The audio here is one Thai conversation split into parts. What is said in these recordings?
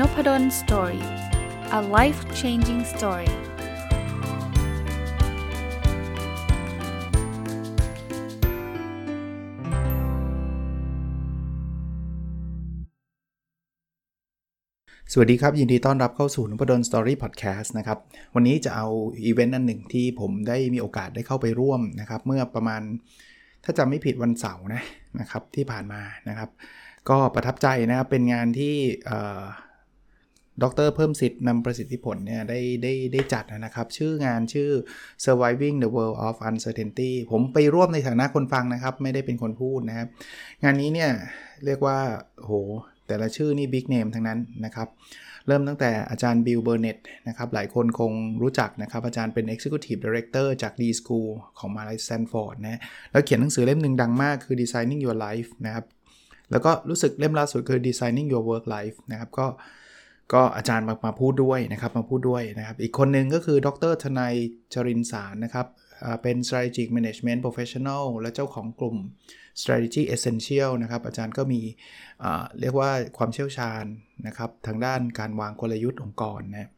Noppadol story a life changing story สวัสดีครับ ยินดีต้อนรับเข้าสู่นพดล story podcast นะครับ วันนี้จะเอาอีเวนต์อันหนึ่งที่ผมได้มีโอกาสได้เข้าไปร่วมนะครับ เมื่อประมาณถ้าจำไม่ผิดวันเสาร์นะนะครับที่ผ่านมานะครับ ก็ประทับใจนะครับเป็นงานที่ ดร.เพิ่มสิทธิ์นำประสิทธิผลเนี่ยได้ได้ได้จัดนะครับ ชื่องานชื่อ surviving the world of uncertainty ผมไปร่วมในฐานะคนฟังนะครับ ไม่ได้เป็นคนพูดนะครับ งานนี้เนี่ยเรียกว่าโหแต่ละชื่อนี่ big name ทั้งนั้นนะครับ เริ่มตั้งแต่อาจารย์ Bill Burnett นะครับ หลายคนคงรู้จักนะครับ อาจารย์เป็น Executive Director จาก d.school ของมาลัยสแตนฟอร์ดนะแล้วเขียนหนังสือเล่มหนึ่งดังมากคือ Designing Your Life นะครับ แล้วก็รู้สึกเล่มล่าสุดคือ Designing Your Work Life นะครับก็ ก็อาจารย์มามาพูดด้วยนะครับมาพูดด้วยนะครับ อีกคนหนึ่งก็คือดรทนายจรินสารนะครับเป็น strategic management professional และเจ้าของกลุ่ม strategy essential นะครับ อาจารย์ก็มีเรียกว่าความเชี่ยวชาญนะครับ ทางด้านการวางกลยุทธ์องค์กรนะ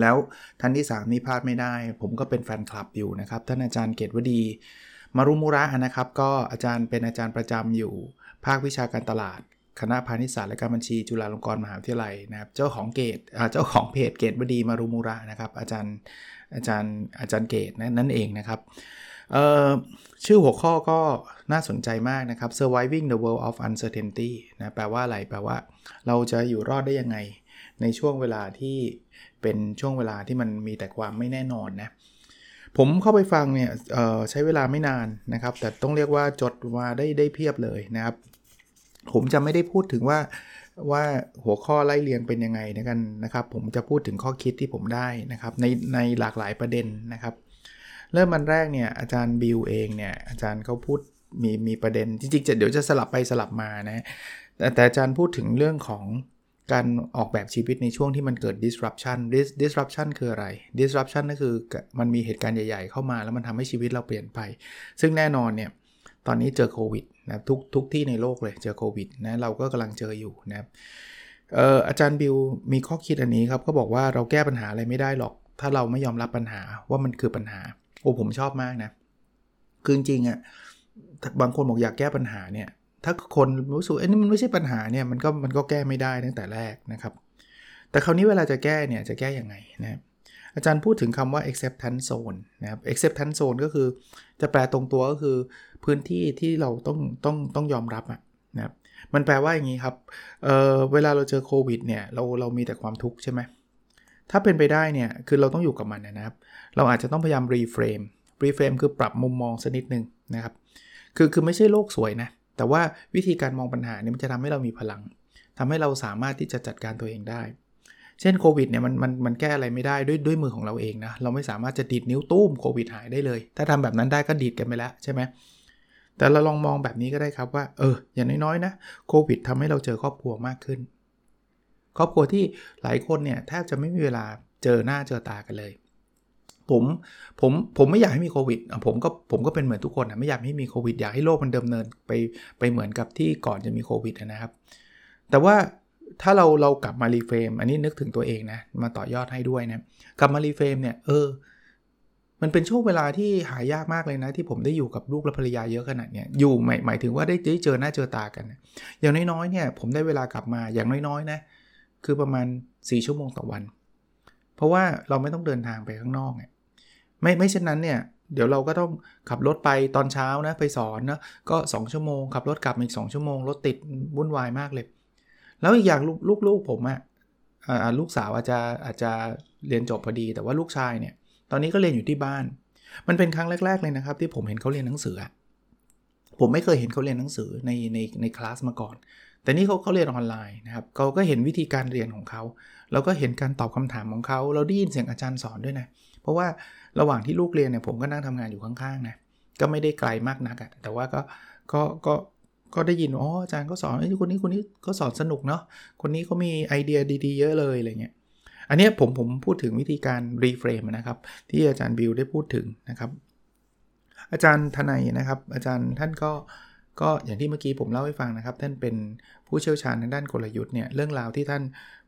แล้วท่านที่ 3 นี่พลาดไม่ได้ ผมก็เป็นแฟนคลับอยู่นะครับ ท่านอาจารย์เกตวดี มารุมุระนะครับ ก็อาจารย์เป็นอาจารย์ประจำอยู่ภาควิชาการตลาด คณะพาณิชยศาสตร์และการบัญชีจุฬาลงกรณ์มหาวิทยาลัยนะครับ เจ้าของเกตเจ้าของเพจเกตบดีมารุมูระนะครับ อาจารย์อาจารย์อาจารย์เกตนั่นเองนะครับชื่อหัวข้อก็น่าสนใจมากนะครับ surviving the world of uncertainty นะแปลว่าอะไร แปลว่า เราจะอยู่รอดได้ยังไง ในช่วงเวลาที่เป็นช่วงเวลาที่มันมีแต่ความไม่แน่นอนนะ ผมเข้าไปฟังเนี่ยใช้เวลาไม่นานนะครับ แต่ต้องเรียกว่าจดมาได้ได้เพียบเลยนะครับ ผมจะไม่ได้พูดถึงว่าว่าหัวข้อไล่เรียงเป็นยังไงนะกันนะครับ ผมจะพูดถึงข้อคิดที่ผมได้นะครับในในหลากหลายประเด็นนะครับ เริ่มมันแรกเนี่ยอาจารย์บิวเองเนี่ยอาจารย์เขาพูดมีมีประเด็นจริงๆจะเดี๋ยวจะสลับไปสลับมานะแต่แต่อาจารย์พูดถึงเรื่องของการออกแบบชีวิตในช่วงที่มันเกิด disruption disruption คืออะไร disruption ก็คือมันมีเหตุการณ์ใหญ่ ๆ เข้ามา แล้วมันทำให้ชีวิตเราเปลี่ยนไป ซึ่งแน่นอนเนี่ย ตอนนี้เจอโควิดนะทุกทุกที่ในโลกเลยเจอโควิดนะเราก็กำลังเจออยู่นะครับอาจารย์บิวมีข้อคิดอันนี้ครับก็บอกว่าเราแก้ปัญหาอะไรไม่ได้หรอก ถ้าเราไม่ยอมรับปัญหาว่ามันคือปัญหาโอ้ผมชอบมากนะคือจริงๆอะ่ะบางคนบอกอยากแก้ปัญหาเนี่ย ถ้าคนรู้สึกเอ้นี่มันไม่ใช่ปัญหาเนี่ยมันก็มันก็แก้ไม่ได้ตั้งแต่แรกนะครับ แต่คราวนี้เวลาจะแก้เนี่ยจะแก้อย่างไงนะครับ อาจารย์พูดถึงคำว่า acceptance zone นะครับ acceptance zone ก็คือจะแปลตรงตัวก็คือพื้นที่ที่เราต้องต้องต้องยอมรับอะนะครับมันแปลว่าอย่างนี้ครับเเวลาเราเจอโควิดเนี่ยเราเรามีแต่ความทุกข์ใช่ไหมถ้าเป็นไปได้เนี่ยคือเราต้องอยู่กับมันนะครับ เราอาจจะต้องพยายาม reframe reframe คือปรับมุมมองสักนิดนึงนะครับคือคือไม่ใช่โลกสวยนะแต่ว่าวิธีการมองปัญหาเนี่ยมันจะทำให้เรามีพลังทำให้เราสามารถที่จะจัดการตัวเองได้ เช่นโควิดเนี่ยมันมันมันแก้อะไรไม่ได้ด้วยด้วยมือของเราเองนะเราไม่สามารถจะดีดนิ้วตุ้มโควิดหายได้เลย ถ้าทำแบบนั้นได้ก็ดีดกันไปแล้วใช่ไหมแต่เราลองมองแบบนี้ก็ได้ครับว่า เออ อย่างน้อยๆนะโควิดทำให้เราเจอครอบครัวมากขึ้น ครอบครัวที่หลายคนเนี่ยแทบจะไม่มีเวลาเจอหน้าเจอตากันเลย ผมผมผมไม่อยากให้มีโควิดผมก็ผมก็เป็นเหมือนทุกคนนะไม่อยากให้มีโควิดอยากให้โลกมันเดิมเนินไปไปเหมือนกับที่ก่อนจะมีโควิดนะครับ แต่ว่า ถ้าเราเรากลับมา reframe อันนี้นึกถึงตัวเองนะ มาต่อยอดให้ด้วยนะ กลับมา reframe เนี่ย เออ มันเป็นช่วงเวลาที่หายากมากเลยนะ ที่ผมได้อยู่กับลูกและภรรยาเยอะขนาดเนี้ยอยู่หมายหมายถึงว่าได้ได้เจอหน้าเจอตากันอย่างน้อยๆเนี่ย ผมได้เวลากลับมาอย่างน้อยๆนะคือประมาณ 4 ชั่วโมงต่อวัน เพราะว่าเราไม่ต้องเดินทางไปข้างนอกเนี่ยไม่ไม่เช่นนั้นเนี่ยเดี๋ยวเราก็ต้องขับรถไปตอนเช้านะไปสอนนะก็ 2 ชั่วโมงขับรถกลับอีก 2 ชั่วโมงรถติดวุ่นวายมากเลย แล้วอีกอย่างลูกๆผมอะ่ะลูกสาวอาจจะอาจจะเรียนจบพอดี แต่ว่าลูกชายเนี่ย ตอนนี้ก็เรียนอยู่ที่บ้าน มันเป็นครั้งแรก ๆเลยนะครับ ที่ผมเห็นเขาเรียนหนังสือ ผมไม่เคยเห็นเขาเรียนหนังสือในในในคลาสมาก่อน แต่นี่เขาเขาเรียนออนไลน์นะครับเขาก็เห็นวิธีการเรียนของเขาแล้วก็เห็นการตอบคำถามของเขา เราได้ยินเสียงอาจารย์สอนด้วยนะ เพราะว่าระหว่างที่ลูกเรียนเนี่ยผมก็นั่งทำงานอยู่ข้างๆนะ ก็ไม่ได้ไกลมากนักแต่ว่าก็ก็ก็ ก็ได้ยินอ๋ออาจารย์ก็สอนไอ้คนนี้คนนี้ก็สอนสนุกเนาะคนนี้เขามีไอเดียดี ๆ เยอะเลยอะไรเงี้ยอันนี้ผมผมพูดถึงวิธีการ reframe นะครับ ที่อาจารย์บิวได้พูดถึงนะครับ อาจารย์ทนายนะครับ อาจารย์ท่านก็ก็อย่างที่เมื่อกี้ผมเล่าให้ฟังนะครับ ท่านเป็นผู้เชี่ยวชาญทางด้านกลยุทธ์เนี่ยเรื่องราวที่ท่าน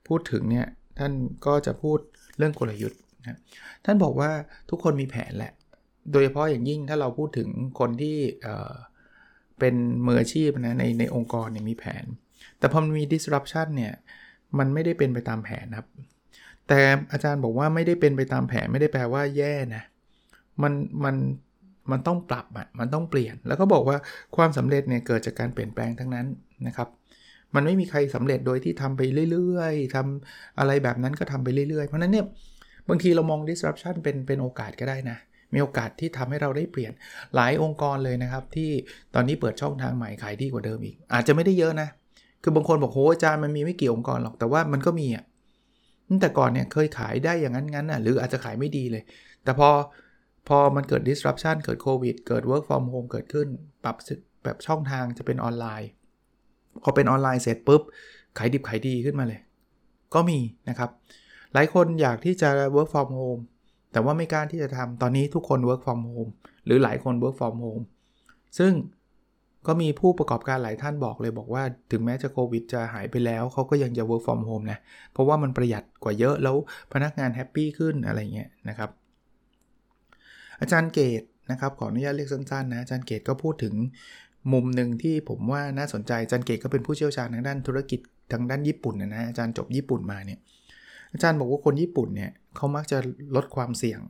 พูดถึงเนี่ยท่านก็จะพูดเรื่องกลยุทธ์นะท่านบอกว่าทุกคนมีแผนแหละ โดยเฉพาะอย่างยิ่งถ้าเราพูดถึงคนที่ เป็นมืออาชีพนะในในองค์กรเนี่ยมีแผน แต่พอมันมี disruption เนี่ยมันไม่ได้เป็นไปตามแผนครับ แต่อาจารย์บอกว่าไม่ได้เป็นไปตามแผนไม่ได้แปลว่าแย่นะมันมันมันต้องปรับอะมันต้องเปลี่ยน แล้วก็บอกว่าความสำเร็จเนี่ยเกิดจากการเปลี่ยนแปลงทั้งนั้นนะครับ มันไม่มีใครสำเร็จโดยที่ทำไปเรื่อยๆทำอะไรแบบนั้นก็ทำไปเรื่อยๆ เพราะนั้นเนี่ยบางทีเรามอง disruption เป็นเป็นโอกาสก็ได้นะ มีโอกาสที่ทำให้เราได้เปลี่ยนหลายองค์กรเลยนะครับ ที่ตอนนี้เปิดช่องทางใหม่ขายดีกว่าเดิมอีก อาจจะไม่ได้เยอะนะ คือบางคนบอกโหอาจารย์มันมีไม่กี่องค์กรหรอกแต่ว่ามันก็มีอะแต่ก่อนเนี่ยเคยขายได้อย่างนั้นงั้นอะหรืออาจจะขายไม่ดีเลย แต่พอพอมันเกิด disruption เกิดโควิด เกิด work from home เกิดขึ้น ปรับแบบช่องทางจะเป็นออนไลน์ พอเป็นออนไลน์เสร็จปุ๊บ ขายดิบขายดีขึ้นมาเลย ก็มีนะครับ หลายคนอยากที่จะ work from home แต่ว่าไม่กล้าที่จะทำตอนนี้ทุกคน work from home หรือหลายคน work from home ซึ่งก็มีผู้ประกอบการหลายท่านบอกเลยบอกว่าถึงแม้จะโควิดจะหายไปแล้ว เขาก็ยังจะ work from home นะ เพราะว่ามันประหยัดกว่าเยอะแล้วพนักงานแฮปปี้ขึ้นอะไรเงี้ยนะครับ อาจารย์เกตนะครับขออนุญาตเรียกสั้นๆนะอาจารย์เกตก็พูดถึงมุมหนึ่งที่ผมว่าน่าสนใจอาจารย์เกตก็เป็นผู้เชี่ยวชาญทางด้านธุรกิจทางด้านญี่ปุ่นนะอาจารย์จบญี่ปุ่นมาเนี่ย อาจารย์บอกว่าคนญี่ปุ่นเนี่ยเขามักจะลดความเสี่ยง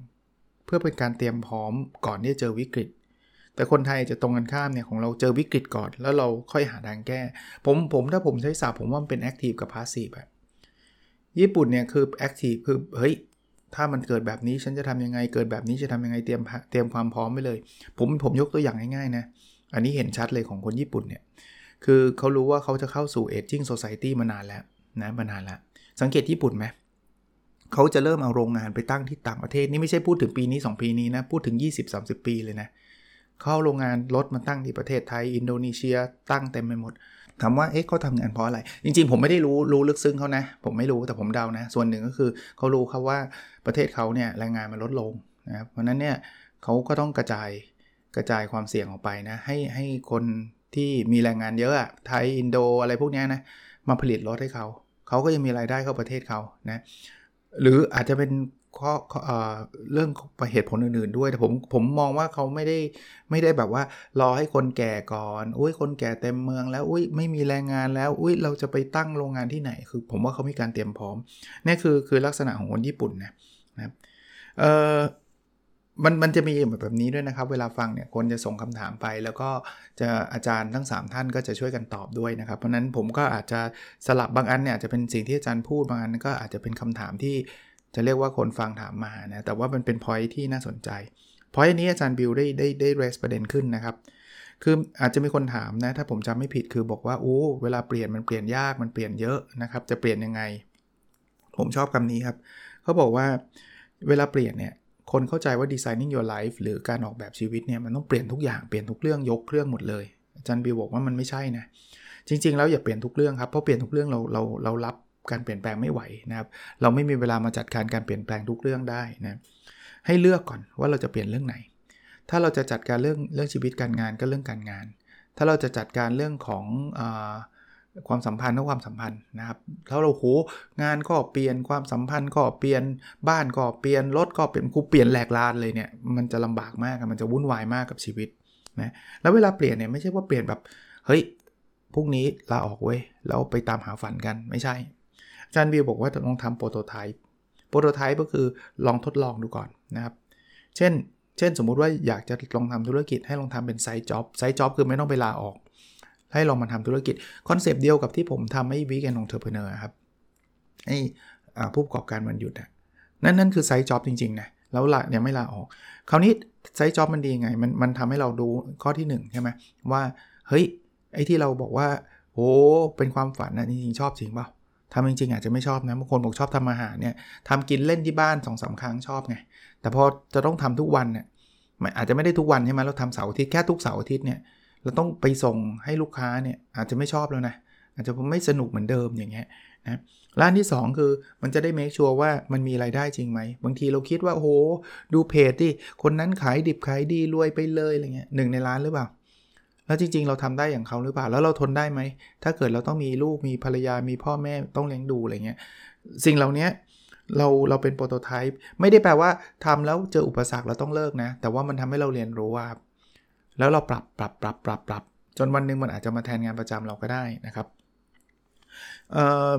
เพื่อเป็นการเตรียมพร้อมก่อนที่จะเจอวิกฤต แต่คนไทยจะตรงกันข้ามเนี่ยของเราเจอวิกฤตก่อน แล้วเราค่อยหาทางแก้ ผมผมถ้าผมใช้ศัพท์ผมว่ามันเป็น active กับ passive แบบญี่ปุ่นเนี่ยคือ active คือเฮ้ยถ้ามันเกิดแบบนี้ฉันจะทำยังไง เกิดแบบนี้จะทำยังไงเตรียมเตรียมความพร้อมไปเลย ผมผมยกตัวอย่างง่ายๆนะ อันนี้เห็นชัดเลยของคนญี่ปุ่นเนี่ย คือเขารู้ว่าเขาจะเข้าสู่ aging society มานานแล้วนะมานานแล้ว สังเกตญี่ปุ่นไหม เขาจะเริ่มเอาโรงงานไปตั้งที่ต่างประเทศนี่ไม่ใช่พูดถึงปีนี้ 2 ปีนี้นะ พูดถึง 20-30 ปีเลยนะเข้าโรงงานรถมาตั้งที่ประเทศไทย อินโดนีเซีย ตั้งเต็มไปหมดถามว่าเอ๊ะเขาทำงานเพราะอะไร จริงๆ ผมไม่ได้รู้รู้ลึกซึ้งเขานะ ผมไม่รู้แต่ผมเดานะ ส่วนหนึ่งก็คือเขารู้ครับว่าประเทศเขาเนี่ยแรงงานมันลดลงนะครับเพราะนั้นเนี่ยเขาก็ต้องกระจายกระจายความเสี่ยงออกไปนะให้ให้คนที่มีแรงงานเยอะอะไทยอินโดอะไรพวกนี้นะมาผลิตรถให้เขา เขาก็ยังมีรายได้เข้าประเทศเขานะ หรืออาจจะเป็นข้อเรื่องเหตุผลอื่นๆด้วยแต่ผมผมมองว่าเขาไม่ได้ไม่ได้แบบว่ารอให้คนแก่ก่อนอุ้ยคนแก่เต็มเมืองแล้วอุ้ยไม่มีแรงงานแล้วอุ้ยเราจะไปตั้งโรงงานที่ไหน คือผมว่าเขามีการเตรียมพร้อมนี่คือคือลักษณะของคนญี่ปุ่นนะนะครับเอ่อ มันมันจะมีแบบนี้ด้วยนะครับ เวลาฟังเนี่ยคนจะส่งคำถามไป แล้วก็จะอาจารย์ทั้ง 3 ท่านก็จะช่วยกันตอบด้วยนะครับ เพราะนั้นผมก็อาจจะสลับบางอันเนี่ยจะเป็นสิ่งที่อาจารย์พูดบางอันก็อาจจะเป็นคำถามที่จะเรียกว่าคนฟังถามมานะแต่ว่ามันเป็นพอยที่น่าสนใจพอยนี้อาจารย์บิวได้ได้ได้เรสประเด็นขึ้นนะครับ คืออาจจะมีคนถามนะถ้าผมจำไม่ผิดคือบอกว่าโอ้เวลาเปลี่ยนมันเปลี่ยนยากมันเปลี่ยนเยอะนะครับ จะเปลี่ยนยังไง ผมชอบคำนี้ครับเขาบอกว่าเวลาเปลี่ยนเนี่ย คนเข้าใจว่า designing your life หรือการออกแบบชีวิตเนี่ยมันต้องเปลี่ยนทุกอย่างเปลี่ยนทุกเรื่องยกเครื่องหมดเลยอาจารย์บิวบอกว่ามันไม่ใช่นะจริง ๆ แล้วอย่าเปลี่ยนทุกเรื่องครับเพราะเปลี่ยนทุกเรื่องเราเราเรารับการเปลี่ยนแปลงไม่ไหวนะครับเราไม่มีเวลามาจัดการการเปลี่ยนแปลงทุกเรื่องได้นะให้เลือกก่อนว่าเราจะเปลี่ยนเรื่องไหน ถ้าเราจะจัดการเรื่องเรื่องชีวิตการงานก็เรื่องการงาน ถ้าเราจะจัดการเรื่องของอ ความสัมพันธ์ก็ความสัมพันธ์นะครับถ้าเราโหงานก็เปลี่ยนความสัมพันธ์ก็เปลี่ยนบ้านก็เปลี่ยนรถก็เปลี่ยนกูเปลี่ยนแหลกลานเลยเนี่ยมันจะลำบากมากมันจะวุ่นวายมากกับชีวิตนะแล้วเวลาเปลี่ยนเนี่ยไม่ใช่ว่าเปลี่ยนแบบเฮ้ยพรุ่งนี้ลาออกเว้ยแล้วไปตามหาฝันกันไม่ใช่จารย์วิวบอกว่าลองทำโปรโตไทป์โปรโตไทป์ก็คือลองทดลองดูก่อนนะครับเช่น เช่นสมมุติว่าอยากจะลองทำธุรกิจให้ลองทำเป็นไซต์จ็อบไซต์จ็อบคือไม่ต้องไปลาออก ให้ลองมาทำธุรกิจ concept เดียวกับที่ผมทำให้ weekend entrepreneur ครับให้ผู้ประกอบการมันหยุดอะนั่นนั่นคือ side job จริงๆนะแล้วละยังไม่ลาออก คราวนี้ side job มันดีไง มันมันทำให้เราดูข้อที่1ใช่ไหมว่าเฮ้ยไอ้ที่เราบอกว่าโอ้เป็นความฝันนะจริงๆชอบจริงเปล่าทำจริงๆอาจจะไม่ชอบนะบางคนบอกชอบทำอาหารเนี่ยทำกินเล่นที่บ้าน2อสาครั้งชอบไงแต่พอจะต้องทำทุกวันเนี่ยอาจจะไม่ได้ทุกวันใช่ไหมเราทำเสาร์อาทิตย์แค่ทุกเสาร์อาทิตย์เนี่ย เราต้องไปส่งให้ลูกค้าเนี่ยอาจจะไม่ชอบแล้วนะอาจจะไม่สนุกเหมือนเดิมอย่างเงี้ยนะร้านที่ 2 คือมันจะได้เมคชัวร์ว่ามันมีไรายได้จริงไหม บางทีเราคิดว่าโอ้โหดูเพจที่คนนั้นขายดิบขายดีรวยไปเลยอะไรเงี้ยหนึ่งในร้านหรือเปล่า แล้วจริง ๆ เราทำได้อย่างเขาหรือเปล่า แล้วเราทนได้ไหม ถ้าเกิดเราต้องมีลูกมีภรรยามีพ่อแม่ต้องเลี้ยงดูอะไรเงี้ยสิ่งเหล่านี้เราเราเป็นโปรโตไทป์ไม่ได้แปลว่าทำแล้วเจออุปสรรคเราต้องเลิกนะ แต่ว่ามันทำให้เราเรียนรู้ว่า แล้วเราปรับปรับปรับปรับปรับจนวันหนึ่งมันอาจจะมาแทนงานประจำเราก็ได้นะครับ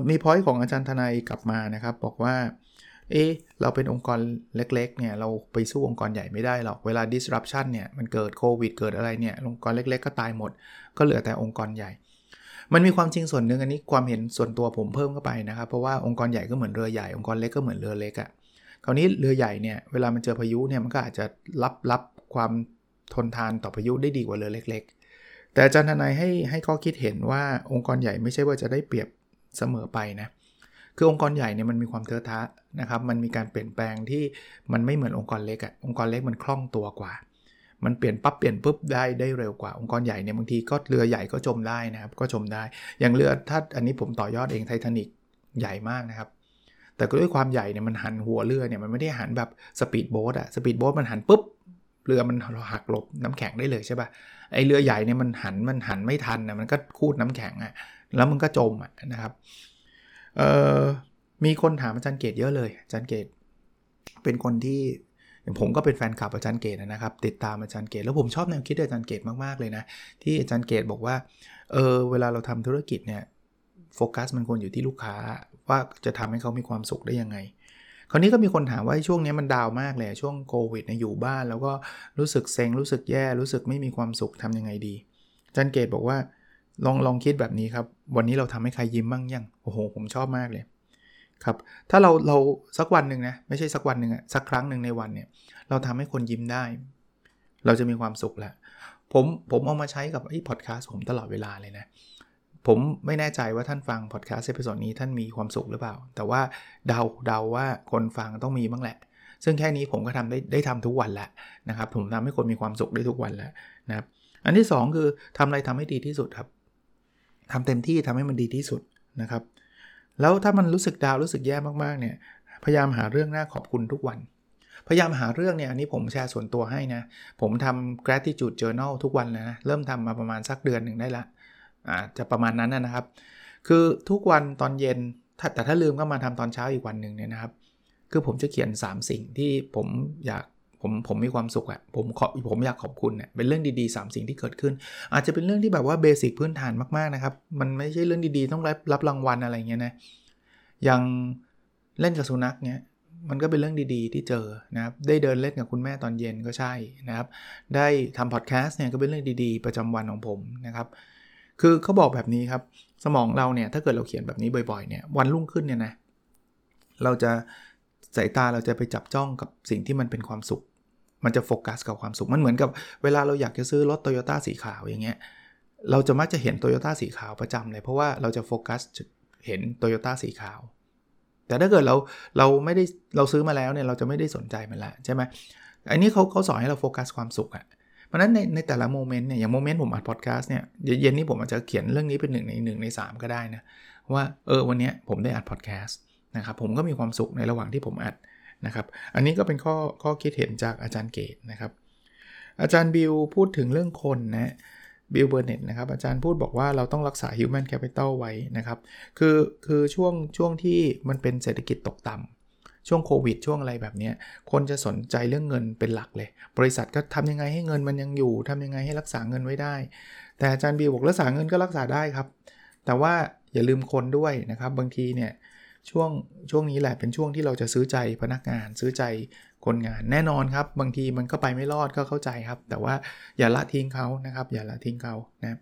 มีพอยต์ของอาจารย์ทนายกลับมานะครับ บอกว่าเอ๊เราเป็นองค์กรเล็กๆเนี่ยเราไปสู้องค์กรใหญ่ไม่ได้หรอก เวลา disruption เนี่ยมันเกิดโควิดเกิดอะไรเนี่ยองค์กรเล็ก ๆ ก็ตายหมด ก็เหลือแต่องค์กรใหญ่ มันมีความจริงส่วนหนึ่งอันนี้ความเห็นส่วนตัวผมเพิ่มเข้าไปนะครับ เพราะว่าองค์กรใหญ่ก็เหมือนเรือใหญ่องค์กรเล็กก็เหมือนเรือเล็กอะ่ะคราวนี้เรือใหญ่เนี่ยเวลามันเจอพายุเนี่ยมันก็อาจจะรับรับความ ทนทานต่อพายุได้ดีกว่าเรือเล็ก ๆ แต่อาจารย์ทนายให้ให้ข้อคิดเห็นว่าองค์กรใหญ่ไม่ใช่ว่าจะได้เปรียบเสมอไปนะคือองค์กรใหญ่เนี่ยมันมีความเทอะทะนะครับ มันมีการเปลี่ยนแปลงที่มันไม่เหมือนองค์กรเล็กอะองค์กรเล็กมันคล่องตัวกว่า มันเปลี่ยนปั๊บเปลี่ยนปุ๊บได้ได้เร็วกว่าองค์กรใหญ่เนี่ยบางทีก็เรือใหญ่ก็จมได้นะครับ ก็จมได้ อย่างเรือถ้าอันนี้ผมต่อยอดเองไททานิกใหญ่มากนะครับ แต่ด้วยความใหญ่เนี่ยมันหันหัวเรือเนี่ยมันไม่ได้หันแบบ speed boat อะ speed boat มันหันปุ๊บ เรือมันหักหลบน้ำแข็งได้เลยใช่ปะ่ะไอเรือใหญ่เนี่ยมันหันมันหันไม่ทันนะมันก็ครูดน้ำแข็งอะแล้วมันก็จมอะนะครับเอ่อมีคนถามอาจารย์เกตเยอะเลยอาจารย์เกตเป็นคนที่ผมก็เป็นแฟนคลับอาจารย์เกตนะครับ ติดตามอาจารย์เกตแล้วผมชอบแนวคิดอาจารย์เกตมากๆเลยนะ ที่อาจารย์เกตบอกว่าเออเวลาเราทำธุรกิจเนี่ยโฟกัสมันควรอยู่ที่ลูกค้าว่าจะทำให้เขามีความสุขได้ยังไง คราวนี้ก็มีคนถามว่าช่วงนี้มันดาวมากเลยช่วงโควิดนะอยู่บ้าน แล้วก็รู้สึกเซ็งรู้สึกแย่รู้สึกไม่มีความสุขทำยังไงดีจารย์เกตบอกว่าลองลองคิดแบบนี้ครับ วันนี้เราทำให้ใครยิ้มบ้างยังโอ้โห ผมชอบมากเลยครับถ้าเราเราสักวันหนึ่งนะไม่ใช่สักวันหนึ่งอะสักครั้งหนึ่งในวันเนี่ยเราทำให้คนยิ้มได้ เราจะมีความสุขแหละผมผมเอามาใช้กับไอ้พอดแคสต์ผมตลอดเวลาเลยนะ ผมไม่แน่ใจว่าท่านฟัง podcast episode นี้ท่านมีความสุขหรือเปล่า แต่ว่าเดาเดาว่าคนฟังต้องมีบ้างแหละ ซึ่งแค่นี้ผมก็ทำได้ได้ทำทุกวันแล้วนะครับ ผมทำให้คนมีความสุขได้ทุกวันแล้วนะครับ อันที่ 2 คือทำอะไรทำให้ดีที่สุดครับทำเต็มที่ทำให้มันดีที่สุดนะครับ แล้วถ้ามันรู้สึก down รู้สึกแย่มากๆเนี่ย พยายามหาเรื่องน่าขอบคุณทุกวันพยายามหาเรื่องเนี่ย อันนี้ผมแชร์ส่วนตัวให้นะ ผมทำ gratitude journal ทุกวันเลยนะ เริ่มทำมาประมาณสักเดือนหนึ่งได้ละ อาจจะประมาณนั้นนะครับ คือทุกวันตอนเย็นแต่ถ้าลืมก็มาทำตอนเช้าอีกวันหนึ่งเนี่ยนะครับ คือผมจะเขียน 3 สิ่งที่ผมอยากผมผมมีความสุขอะผมขอผมอยากขอบคุณเนี่ยเป็นเรื่องดีๆ 3 สิ่งที่เกิดขึ้น อาจจะเป็นเรื่องที่แบบว่าเบสิกพื้นฐานมากๆนะครับ มันไม่ใช่เรื่องดีๆ ต้องรับรับรางวัลอะไรเงี้ยนะอย่างเล่นกับสุนัขเนี่ยมันก็เป็นเรื่องดีๆ ที่เจอนะครับ ได้เดินเล่นกับคุณแม่ตอนเย็นก็ใช่นะครับ ได้ทำพอดแคสต์เนี่ยก็เป็นเรื่องดีๆ ประจำวันของผมนะครับ คือเขาบอกแบบนี้ครับ สมองเราเนี่ยถ้าเกิดเราเขียนแบบนี้บ่อยๆเนี่ยวันรุ่งขึ้นเนี่ยนะเราจะสายตาเราจะไปจับจ้องกับสิ่งที่มันเป็นความสุข มันจะโฟกัสกับความสุข มันเหมือนกับเวลาเราอยากจะซื้อรถโตโยต้าสีขาวอย่างเงี้ย เราจะมักจะเห็นโตโยต้าสีขาวประจำเลย เพราะว่าเราจะโฟกัสเห็นโตโยต้าสีขาว แต่ถ้าเกิดเราเราไม่ได้เราซื้อมาแล้วเนี่ยเราจะไม่ได้สนใจมันละใช่ไหมอันนี้เขาเขาสอนให้เราโฟกัสความสุขอะ เพราะนั้นในในแต่ละ moment เนี่ยอย่าง moment ผมอัดพอดแคสต์เนี่ยเย็นนี้ผมอาจจะเขียนเรื่องนี้เป็นหนึ่งในหนึ่งใน3ก็ได้นะ ว่าเออวันนี้ผมได้อัดพอดแคสต์นะครับผมก็มีความสุขในระหว่างที่ผมอัดนะครับอันนี้ก็เป็นข้อข้อคิดเห็นจากอาจารย์เกตนะครับอาจารย์บิวพูดถึงเรื่องคนนะบิลเบอร์เน็ตนะครับอาจารย์พูดบอกว่าเราต้องรักษา Human Capital ไว้นะครับ คือคือช่วงช่วงที่มันเป็นเศรษฐกิจตกต่ำ ช่วงโควิดช่วงอะไรแบบนี้คนจะสนใจเรื่องเงินเป็นหลักเลย บริษัทก็ทำยังไงให้เงินมันยังอยู่ทำยังไงให้รักษาเงินไว้ได้ แต่อาจารย์บิวบอกรักษาเงินก็รักษาได้ครับ แต่ว่าอย่าลืมคนด้วยนะครับ บางทีเนี่ยช่วงช่วงนี้แหละเป็นช่วงที่เราจะซื้อใจพนักงานซื้อใจคนงานแน่นอนครับ บางทีมันก็ไปไม่รอดก็เข้าใจครับ แต่ว่าอย่าละทิ้งเขานะครับ อย่าละทิ้งเขานะ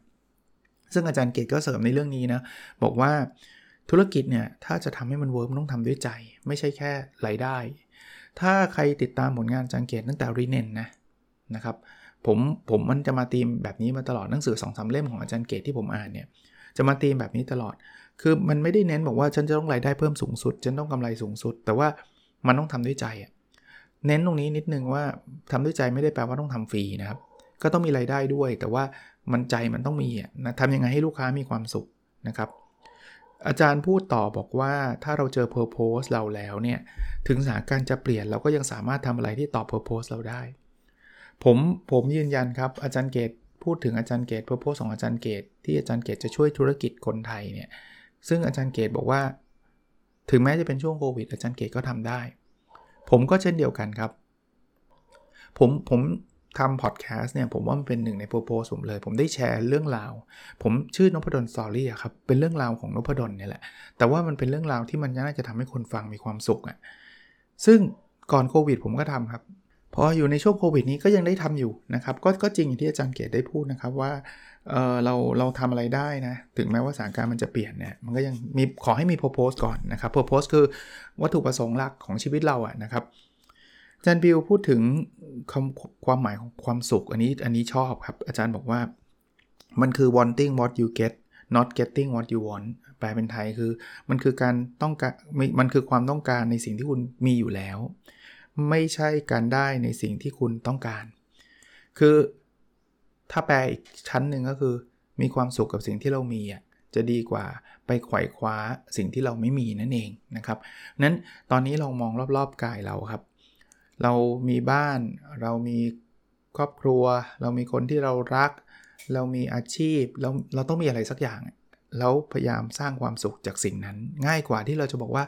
ซึ่งอาจารย์เกตก็เสริมในเรื่องนี้นะบอกว่า ธุรกิจเนี่ยถ้าจะทำให้มัน work ต้องทำด้วยใจ ไม่ใช่แค่รายได้ ถ้าใครติดตามผลงานอาจารย์เกตตั้งแต่รีเนนนะนะครับผมผมมันจะมาตีมแบบนี้มาตลอดหนังสือสองสามเล่มของอาจารย์เกตที่ผมอ่านเนี่ยจะมาตีมแบบนี้ตลอด คือมันไม่ได้เน้นบอกว่าฉันจะต้องรายได้เพิ่มสูงสุด ฉันต้องกำไรสูงสุด แต่ว่ามันต้องทำด้วยใจอะเน้นตรงนี้นิดนึงว่าทำด้วยใจไม่ได้แปลว่าต้องทำฟรีนะครับ ก็ต้องมีไรายได้ด้วย แต่ว่ามันใจมันต้องมีนะทำยังไงให้ลูกค้ามีความสุขนะครับ อาจารย์พูดต่อบอกว่าถ้าเราเจอ Purpose เราแล้วเนี่ย ถึงสถานการณ์จะเปลี่ยนเราก็ยังสามารถทำอะไรที่ตอบ Purpose เราได้ ผมผมยืนยันครับ อาจารย์เกตพูดถึงอาจารย์เกต purpose ของอาจารย์เกต ที่อาจารย์เกตจะช่วยธุรกิจคนไทยเนี่ย ซึ่งอาจารย์เกตบอกว่า ถึงแม้จะเป็นช่วงโควิดอาจารย์เกตก็ทำได้ ผมก็เช่นเดียวกันครับ ผมผม ทำพอดแคสต์เนี่ยผมว่ามันเป็นหนึ่งใน purpose ผมเลย ผมได้แชร์เรื่องราว ผมชื่อนพดล Story ครับ เป็นเรื่องราวของนพดลเนี่ยแหละ แต่ว่ามันเป็นเรื่องราวที่มันน่าจะทำให้คนฟังมีความสุขอะ่ะซึ่งก่อนโควิดผมก็ทำครับพออยู่ในช่วงโควิดนี้ก็ยังได้ทำอยู่นะครับก็ก็จริงอย่างที่อาจารย์เกตได้พูดนะครับว่าเออเราเราทำอะไรได้นะถึงแม้ว่าสถานการณ์มันจะเปลี่ยนเนี่ยมันก็ยังมีขอให้มี purpose ก่อนนะครับ purpose คือวัตถุประสงค์หลักของชีวิตเราอะนะครับ อาจารย์บิวพูดถึงคำความหมายของความสุข อันนี้อันนี้ชอบครับ อาจารย์บอกว่า มันคือ wanting what you get not getting what you want แปลเป็นไทยคือ มันคือการต้องการมันคือความต้องการในสิ่งที่คุณมีอยู่แล้ว ไม่ใช่การได้ในสิ่งที่คุณต้องการ คือถ้าแปลอีกชั้นหนึ่งก็คือ มีความสุขกับสิ่งที่เรามีอะจะดีกว่าไปไขว่คว้าสิ่งที่เราไม่มีนั่นเองนะครับนั้นตอนนี้เรามองรอบๆกายเราครับ เรามีบ้าน เรามีครอบครัว เรามีคนที่เรารัก เรามีอาชีพเราเราต้องมีอะไรสักอย่าง แล้วพยายามสร้างความสุขจากสิ่งนั้น ง่ายกว่าที่เราจะบอกว่า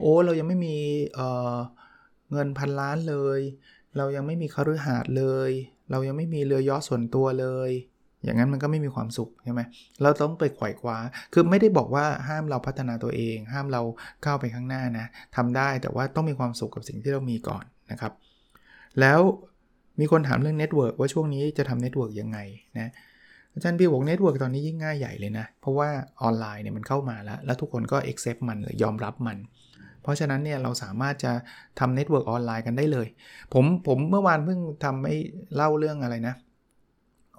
โอ้เรายังไม่มีเงินพันล้านเลย เรายังไม่มีคฤหาสน์เลย เรายังไม่มีเรือยอชต์ส่วนตัวเลยอย่างนั้นมันก็ไม่มีความสุขใช่ไหมเราต้องไปไขว่คว้า คือไม่ได้บอกว่าห้ามเราพัฒนาตัวเอง ห้ามเราก้าวไปข้างหน้านะทำได้แต่ว่าต้องมีความสุขกับสิ่งที่เรามีก่อน นะครับ แล้วมีคนถามเรื่อง network ว่าช่วงนี้จะทำ network ยังไงนะอาจารย์พี่บอก network ตอนนี้ยิ่งง่ายใหญ่เลยนะ เพราะว่าออนไลน์เนี่ยมันเข้ามาแล้ว แล้วทุกคนก็ accept มันหรือยอมรับมัน เพราะฉะนั้นเนี่ยเราสามารถจะทำ network ออนไลน์กันได้เลย ผมผมเมื่อวานเพิ่งทำให้เล่าเรื่องอะไรนะ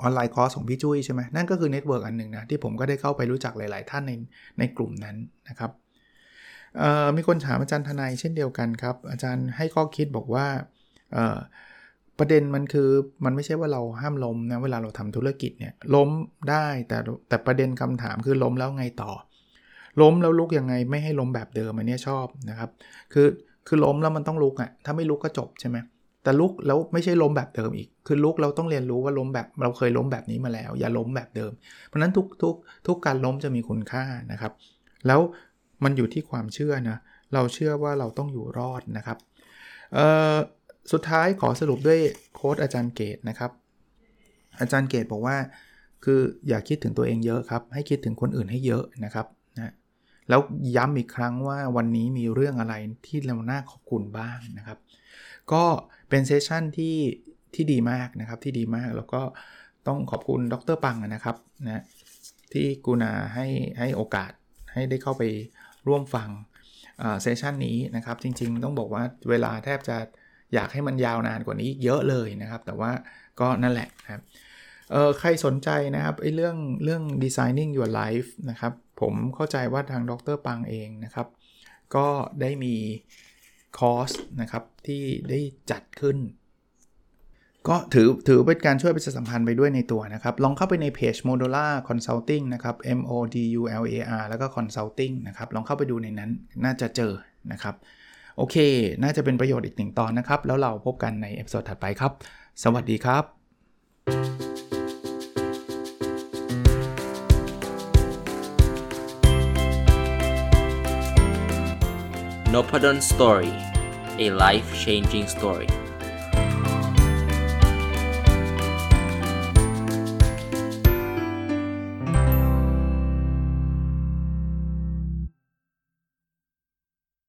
online course ของพี่จุ้ยใช่ไหมนั่นก็คือ network อันหนึ่งนะที่ผมก็ได้เข้าไปรู้จักหลาย ๆ ท่านในในกลุ่มนั้นนะครับ มีคนถามอาจารย์ทนายเช่นเดียวกันครับ อาจารย์ให้ข้อคิดบอกว่าประเด็นมันคือมันไม่ใช่ว่าเราห้ามล้มนะเวลาเราทำธุรกิจเนี่ยล้มได้แต่แต่ประเด็นคำถามคือล้มแล้วไงต่อ ล้มแล้วลุกยังไงไม่ให้ล้มแบบเดิมอันนี้ชอบนะครับคือคือล้มแล้วมันต้องลุกอะ่ะถ้าไม่ลุกก็จบใช่ไหมแต่ลุกแล้วไม่ใช่ล้มแบบเดิมอีก คือลุกเราต้องเรียนรู้ว่าล้มแบบเราเคยล้มแบบนี้มาแล้ว อย่าล้มแบบเดิม เพราะนั้นทุกทุกทุกการล้มจะมีคุณค่านะครับ แล้ว มันอยู่ที่ความเชื่อนะ เราเชื่อว่าเราต้องอยู่รอดนะครับ สุดท้ายขอสรุปด้วยโค้ดอาจารย์เกตนะครับ อาจารย์เกตบอกว่า คืออย่าคิดถึงตัวเองเยอะครับ ให้คิดถึงคนอื่นให้เยอะนะครับแล้วย้ำอีกครั้งว่าวันนี้มีเรื่องอะไรที่เราน่าขอบคุณบ้างนะครับ ก็เป็นเซสชั่นที่ที่ดีมากนะครับที่ดีมากแล้วก็ต้องขอบคุณดรปังนะครับนะที่กูนาให้ให้โอกาสให้ได้เข้าไป ร่วมฟังเซสชันนี้นะครับ จริงๆ ต้องบอกว่าเวลาแทบจะอยากให้มันยาวนานกว่านี้เยอะเลยนะครับ แต่ว่าก็นั่นแหละครับใครสนใจนะครับไอ้เรื่องเรื่อง designing your life นะครับ ผมเข้าใจว่าทางดรปังเองนะครับ ก็ได้มีคอร์สนะครับที่ได้จัดขึ้น ก็ถือถือเป็นการช่วยประชาสัมพันธ์ไปด้วยในตัวนะครับ ลองเข้าไปในเพจ Modular Consulting นะครับ M O D U L A R แล้วก็ Consulting นะครับ ลองเข้าไปดูในนั้นน่าจะเจอนะครับ โอเค น่าจะเป็นประโยชน์อีกหนึ่งตอนนะครับ แล้วเราพบกันใน episode ถัดไปครับ สวัสดีครับ n o p a d o n Story a life changing story